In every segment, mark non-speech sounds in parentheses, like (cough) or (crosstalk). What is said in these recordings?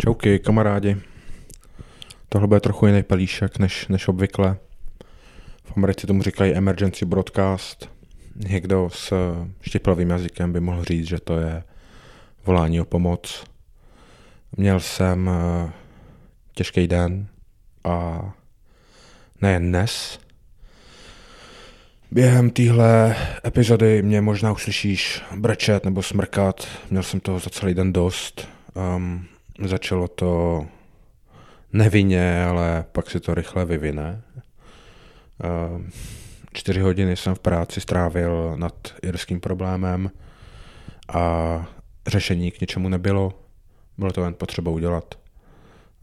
Čauky, kamarádi. Tohle bude trochu jiný pelíšek než, než obvykle. V Americe tomu říkají emergency broadcast. Někdo s štiplavým jazykem by mohl říct, že to je volání o pomoc. Měl jsem eh, těžký den a nejen dnes. Během téhle epizody mě možná uslyšíš brečet nebo smrkat. Měl jsem toho za celý den dost. Um, začalo to nevinně, ale pak si to rychle vyvine. Um, čtyři hodiny jsem v práci strávil nad irským problémem a řešení k něčemu nebylo. Bylo to jen potřeba udělat.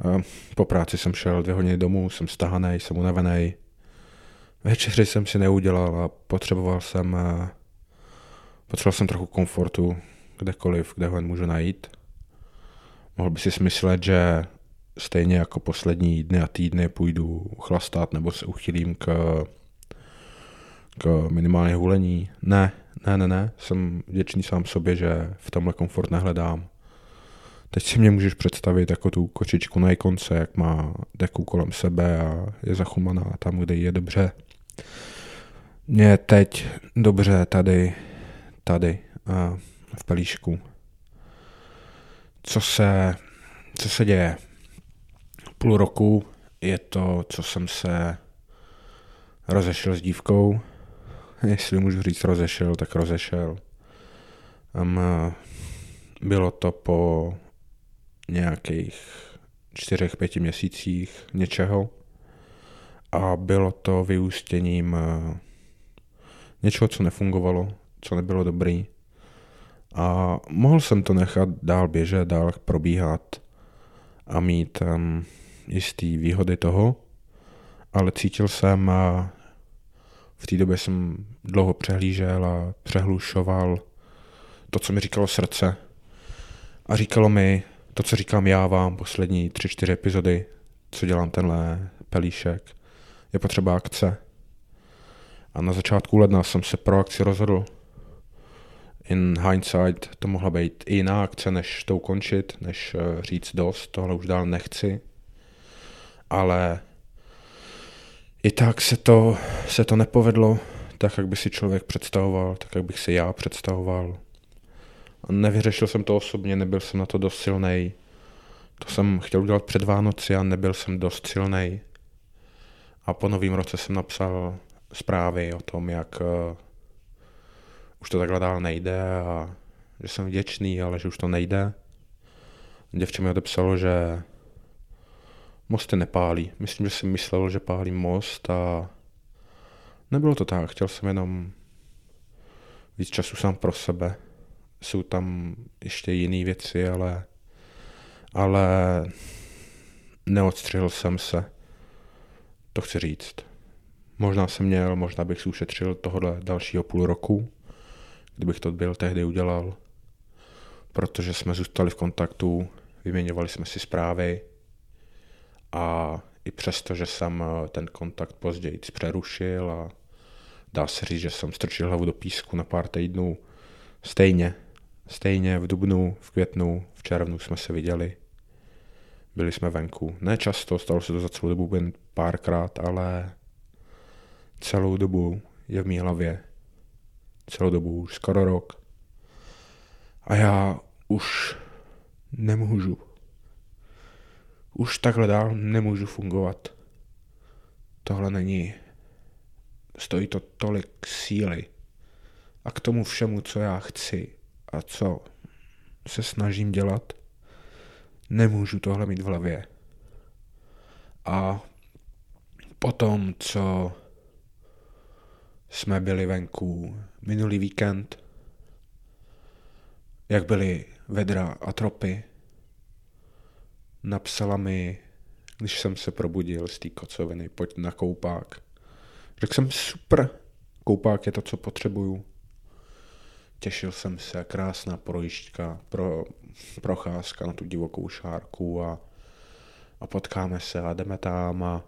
Um, po práci jsem šel dvě hodiny domů, jsem stahaný, jsem unavený. Večeři jsem si neudělal a potřeboval jsem, uh, potřeboval jsem trochu komfortu kdekoliv, kde ho jen můžu najít. Mohl by si smyslet, že stejně jako poslední dny a týdny půjdu chlastat nebo se uchylím k, k minimálně hulení. Ne, ne, ne, ne, jsem vděčný sám sobě, že v tomhle komfort nehledám. Teď si mě můžeš představit jako tu kočičku na ikonce, jak má deku kolem sebe a je zachumaná tam, kde je dobře. Je teď dobře tady, tady, v pelíšku co se, co se děje. Půl roku je to, co jsem se rozešel s dívkou. Jestli můžu říct rozešel, tak rozešel. Um, bylo to po nějakých čtyřech, pěti měsících něčeho a bylo to vyústěním něčeho, co nefungovalo, co nebylo dobrý a mohl jsem to nechat dál běžet, dál probíhat a mít um, jistý výhody toho, ale cítil jsem a v té době jsem dlouho přehlížel a přehlušoval to, co mi říkalo srdce. A říkalo mi to, co říkám já vám poslední tři, čtyři epizody, co dělám tenhle pelíšek. Je potřeba akce. A na začátku ledna jsem se pro akci rozhodl in hindsight to mohla být i jiná akce, než to ukončit, než uh, říct dost, tohle už dál nechci. Ale i tak se to, se to nepovedlo tak, jak by si člověk představoval, tak, jak bych si já představoval. Nevyřešil jsem to osobně, nebyl jsem na to dost silný. To jsem chtěl udělat před Vánoci a nebyl jsem dost silný. A po novém roce jsem napsal zprávy o tom, jak eh, už to takhle dál nejde a že jsem vděčný, ale že už to nejde. Děvče mi odepsalo, že mosty nepálí. Myslím, že si myslel, že pálí most a nebylo to tak. Chtěl jsem jenom víc času sám pro sebe. Jsou tam ještě jiné věci, ale, ale neodstřihl jsem se. To chci říct. Možná jsem měl, možná bych si ušetřil tohle dalšího půl roku, kdybych to byl tehdy udělal, protože jsme zůstali v kontaktu, vyměňovali jsme si zprávy a i přesto, že jsem eh, ten kontakt později přerušil a dá se říct, že jsem strčil hlavu do písku na pár týdnů, stejně, stejně v dubnu, v květnu, v červnu jsme se viděli. Byli jsme venku. Ne často, stalo se to za celou dobu jen párkrát, ale celou dobu je v mý hlavě celou dobu, už skoro rok. A já už nemůžu. Už takhle dál nemůžu fungovat. Tohle není. Stojí to tolik síly. A k tomu všemu, co já chci a co se snažím dělat, nemůžu tohle mít v hlavě. A potom, co jsme byli venku minulý víkend, jak byly vedra a tropy. Napsala mi, když jsem se probudil z té kocoviny, pojď na koupák. Řekl jsem, super, koupák je to, co potřebuju. Těšil jsem se, krásná projížďka, pro, procházka na tu divokou šárku a, a potkáme se a jdeme tam a,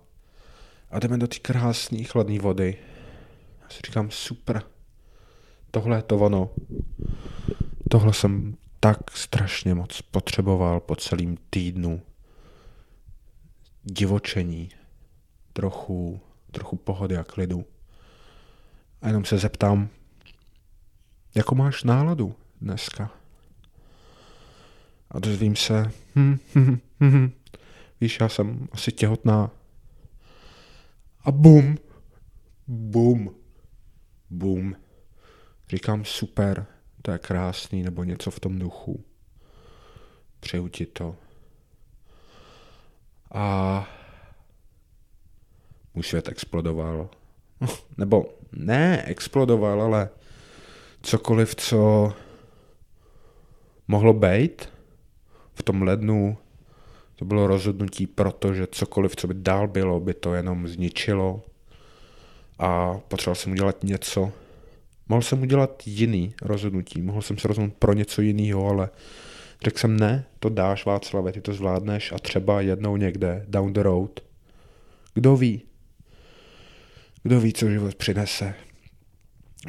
a jdeme do té krásné chladné vody si říkám, super, tohle je to ono. Tohle jsem tak strašně moc potřeboval po celým týdnu divočení, trochu, trochu pohody a klidu. A jenom se zeptám, jakou máš náladu dneska? A dozvím se, hm, hm, hm, hm, víš, já jsem asi těhotná. A bum, bum, bum. Říkám super, to je krásný, nebo něco v tom duchu. Přeju ti to. A můj svět explodoval. (laughs) nebo ne, explodoval, ale cokoliv, co mohlo být v tom lednu, to bylo rozhodnutí, protože cokoliv, co by dál bylo, by to jenom zničilo a potřeboval jsem udělat něco. Mohl jsem udělat jiný rozhodnutí, mohl jsem se rozhodnout pro něco jiného, ale řekl jsem ne, to dáš Václave, ty to zvládneš a třeba jednou někde, down the road. Kdo ví? Kdo ví, co život přinese?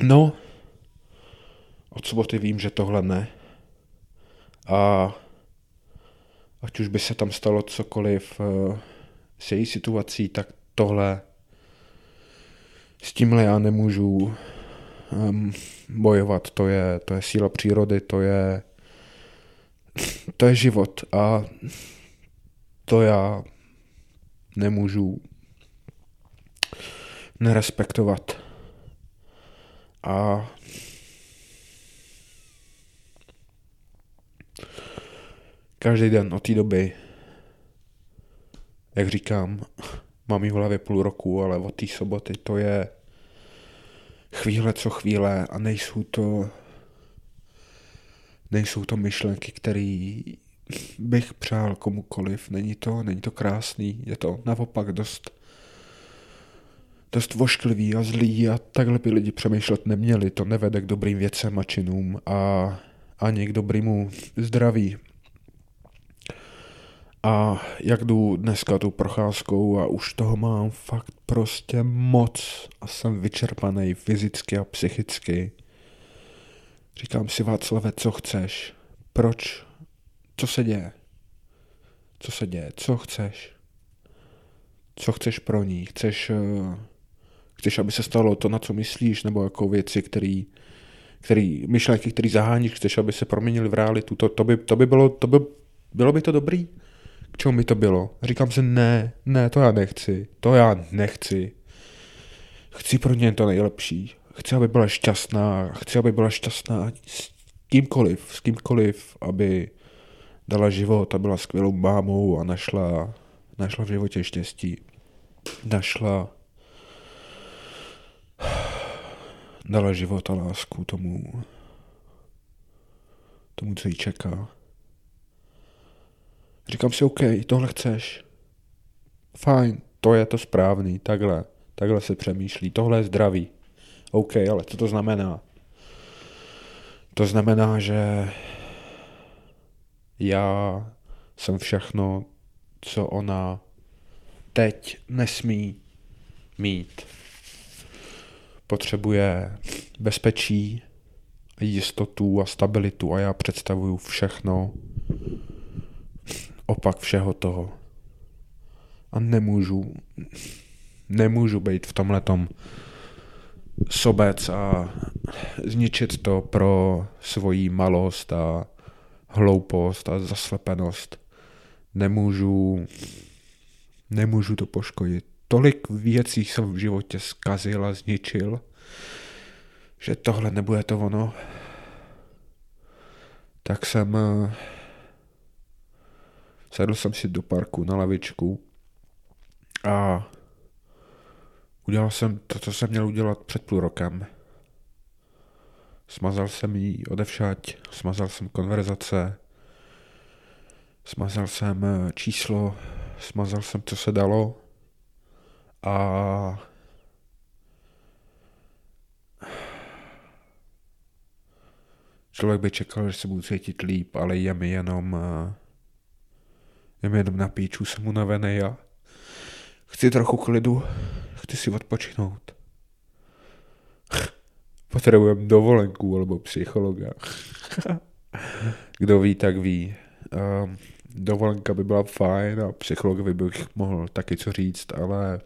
No, od soboty vím, že tohle ne. A ať už by se tam stalo cokoliv uh, s její situací, tak tohle s tímhle já nemůžu um, bojovat. To je, to je síla přírody, to je to je život a to já nemůžu nerespektovat. A každý den od té doby, jak říkám, mám ji v hlavě půl roku, ale od té soboty to je chvíle co chvíle a nejsou to nejsou to myšlenky, které bych přál komukoliv. Není to, není to krásný, je to naopak dost dost vošklivý a zlý a takhle by lidi přemýšlet neměli. To nevede k dobrým věcem a činům a ani k dobrému zdraví. A jak jdu dneska tou procházkou a už toho mám fakt prostě moc a jsem vyčerpaný fyzicky a psychicky. Říkám si Václave, co chceš? Proč? Co se děje? Co se děje? Co chceš? Co chceš pro ní? Chceš, uh, chceš, aby se stalo to, na co myslíš, nebo jako věci, které který, myšlenky, které zaháníš, chceš, aby se proměnily v realitu, to, to, by, to by bylo, to by, bylo by to dobrý? K čemu by to bylo? Říkám si, ne, ne, to já nechci, to já nechci. Chci pro ně to nejlepší. Chci, aby byla šťastná, chci, aby byla šťastná s kýmkoliv, s kýmkoliv, aby dala život a byla skvělou mámou a našla, našla v životě štěstí. Našla dala život a lásku tomu, tomu, co jí čeká. Říkám si, OK, tohle chceš. Fajn, to je to správný, takhle. Takhle se přemýšlí, tohle je zdravý. OK, ale co to znamená? To znamená, že já jsem všechno, co ona teď nesmí mít. Potřebuje bezpečí, jistotu a stabilitu a já představuju všechno, opak všeho toho. A nemůžu, nemůžu být v tomhletom sobec a zničit to pro svoji malost a hloupost a zaslepenost. Nemůžu, nemůžu to poškodit. Tolik věcí jsem v životě zkazil a zničil, že tohle nebude to ono. Tak jsem sedl jsem si do parku na lavičku a Udělal jsem to, co jsem měl udělat před půl rokem. Smazal jsem jí odevšať, smazal jsem konverzace, smazal jsem eh, číslo, smazal jsem, co se dalo a člověk by čekal, že se budu cítit líp, ale je mi jenom mi jenom na píču, jsem unavený a chci trochu klidu chci si odpočinout. (laughs) Potřebujeme dovolenku alebo psychologa. (laughs) kdo ví, tak ví. Um, dovolenka by byla fajn a psychologovi bych mohl taky co říct, ale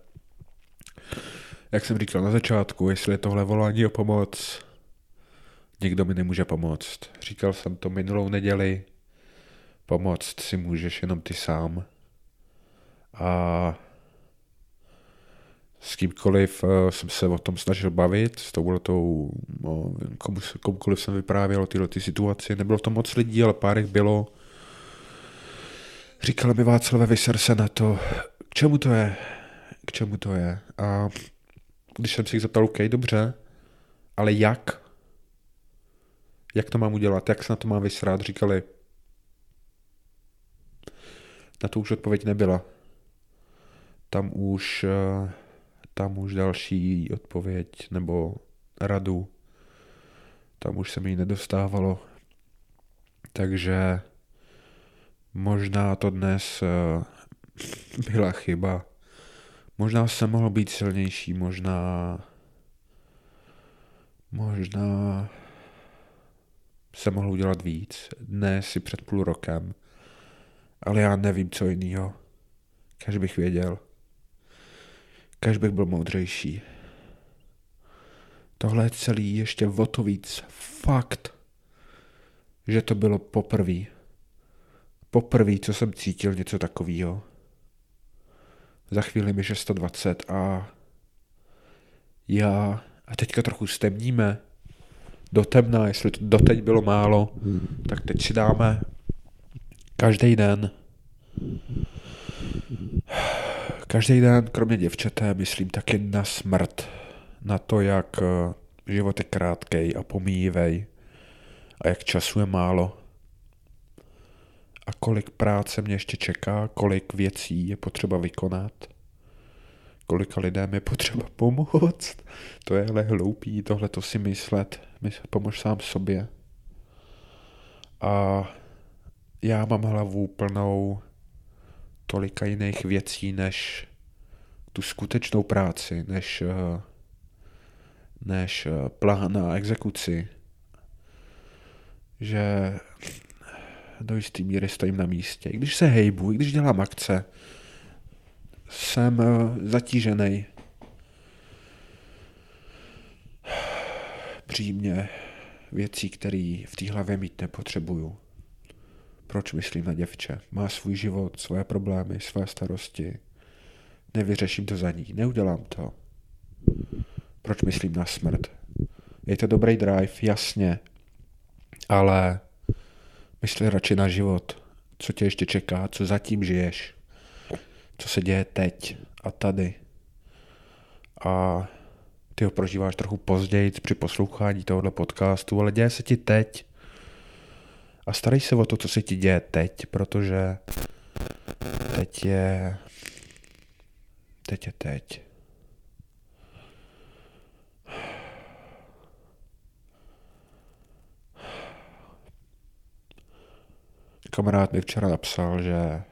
jak jsem říkal na začátku, jestli je tohle volání o pomoc, nikdo mi nemůže pomoct. Říkal jsem to minulou neděli, pomoct si můžeš jenom ty sám. A s kýmkoliv uh, jsem se o tom snažil bavit, s touhletou, no, komu, komukoliv jsem vyprávěl o této situaci, nebylo to moc lidí, ale pár jich bylo. Říkali mi Václavé, vyser se na to, k čemu to je, k čemu to je. A když jsem si jich zeptal, OK, dobře, ale jak? Jak to mám udělat? Jak se na to mám vysrát? Říkali, na to už odpověď nebyla. Tam už, eh, tam už další odpověď nebo radu, tam už se mi nedostávalo. Takže možná to dnes eh, byla chyba. Možná jsem mohl být silnější, možná možná jsem mohl udělat víc. Dnes si před půl rokem ale já nevím, co jiného. Kaž bych věděl. Kaž bych byl moudřejší. Tohle je celý ještě o to víc. Fakt, že to bylo poprvé. Poprvé, co jsem cítil něco takového. Za chvíli mi 120 a já, a teďka trochu stemníme, do temna, jestli to doteď bylo málo, tak teď si dáme Každý den. Každý den, kromě děvčete, myslím taky na smrt. Na to, jak eh, život je krátkej a pomíjivej a jak času je málo. A kolik práce mě ještě čeká, kolik věcí je potřeba vykonat, kolika lidem je potřeba pomoct. (laughs) To je ale hloupý tohle to si myslet. Pomož sám sobě. A já mám hlavu plnou tolika jiných věcí, než tu skutečnou práci, než, eh, než eh, plán a exekuci. Že do jisté míry stojím na místě. I když se hejbu, i když dělám akce, jsem eh, zatížený. Přímě věcí, které v té hlavě mít nepotřebuju. Proč myslím na děvče? Má svůj život, svoje problémy, své starosti. Nevyřeším to za ní, neudělám to. Proč myslím na smrt? Je to dobrý drive, jasně, ale mysli radši na život. Co tě ještě čeká, co zatím žiješ, co se děje teď a tady. A ty ho prožíváš trochu později při poslouchání tohoto podcastu, ale děje se ti teď a starej se o to, co se ti děje teď, protože teď je... Teď je teď. Kamarád mi včera napsal, že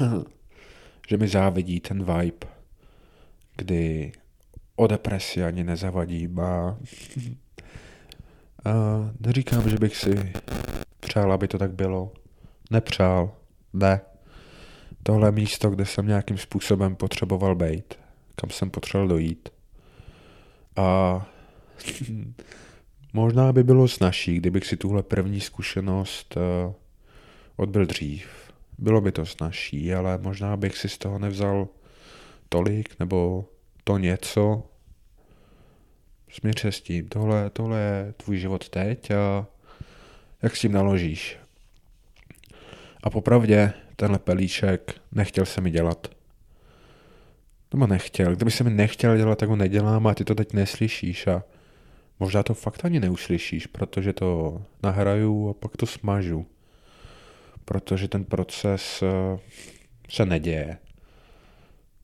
(laughs) že mi závidí ten vibe, kdy o depresi ani nezavadím a neříkám, že bych si přál, aby to tak bylo. Nepřál. Ne. Tohle je místo, kde jsem nějakým způsobem potřeboval být. Kam jsem potřeboval dojít. A (laughs) možná by bylo snažší, kdybych si tuhle první zkušenost uh, odbyl dřív. Bylo by to snažší, ale možná bych si z toho nevzal tolik nebo to něco, Smíř se s tím, tohle, tohle je tvůj život teď a jak s tím naložíš. A popravdě tenhle pelíšek nechtěl se mi dělat. Nebo nechtěl. Kdyby se mi nechtěl dělat, tak ho nedělám a ty to teď neslyšíš a možná to fakt ani neuslyšíš, protože to nahraju a pak to smažu. Protože ten proces eh, se neděje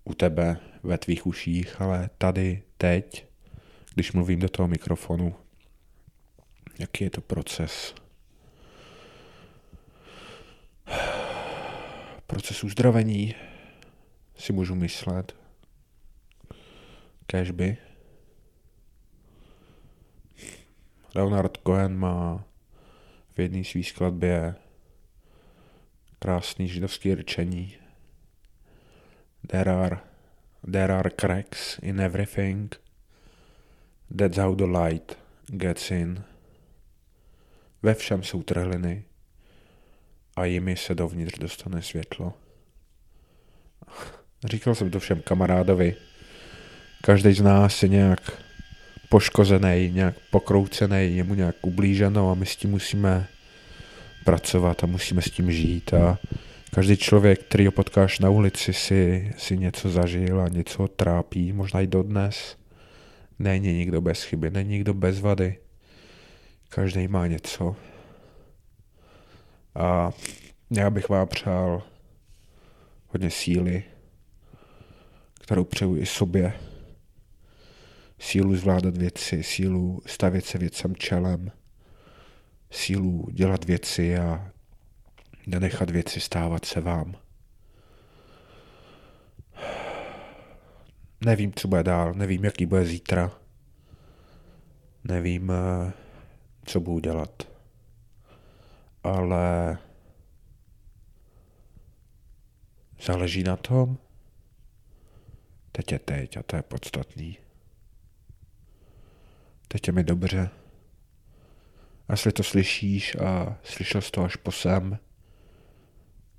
u tebe ve tvých uších, ale tady, teď když mluvím do toho mikrofonu, jaký je to proces. Proces uzdravení si můžu myslet. Cashby. Leonard Cohen má v jedné své skladbě krásný židovský rčení. There are, there are cracks in everything. That's how the light gets in. Ve všem jsou trhliny a jimi se dovnitř dostane světlo. (laughs) Říkal jsem to všem kamarádovi. Každý z nás je nějak poškozený, nějak pokroucený, je mu nějak ublíženo a my s tím musíme pracovat a musíme s tím žít a každý člověk, který ho potkáš na ulici, si, si něco zažil a něco trápí, možná i dodnes. Není nikdo bez chyby, není nikdo bez vady. Každý má něco. A já bych vám přál hodně síly, kterou přeju i sobě. Sílu zvládat věci, sílu stavět se věcem čelem, sílu dělat věci a nenechat věci stávat se vám. Nevím, co bude dál, nevím, jaký bude zítra. Nevím, eh, co budu dělat. Ale záleží na tom. Teď je teď a to je podstatný. Teď je mi dobře. A jestli to slyšíš a slyšel jsi to až po sem,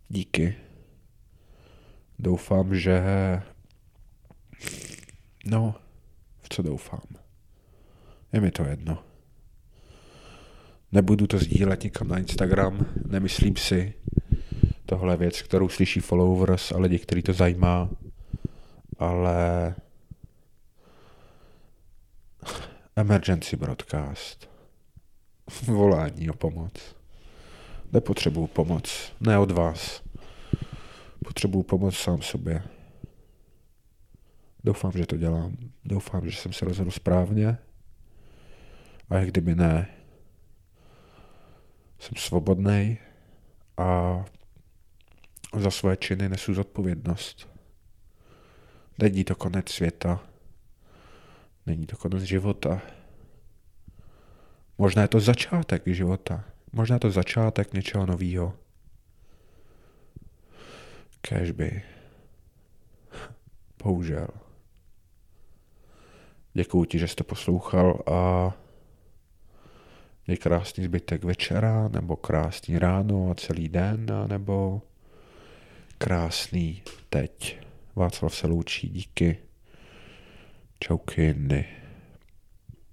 díky. Doufám, že... No, v co doufám? Je mi to jedno. Nebudu to sdílet nikam na Instagram, nemyslím si. Tohle je věc, kterou slyší followers a lidi, který to zajímá. Ale... Emergency broadcast. Volání o pomoc. Nepotřebuju pomoc. Ne od vás. Potřebuju pomoc sám sobě. Doufám, že to dělám. Doufám, že jsem se rozhodl správně. A jak kdyby ne, jsem svobodný a za své činy nesu zodpovědnost. Není to konec světa. Není to konec života. Možná je to začátek života. Možná je to začátek něčeho nového. Cashby. Bohužel. Děkuji ti, že jsi to poslouchal a je krásný zbytek večera, nebo krásný ráno a celý den, nebo krásný teď. Václav se loučí, díky. Čauky,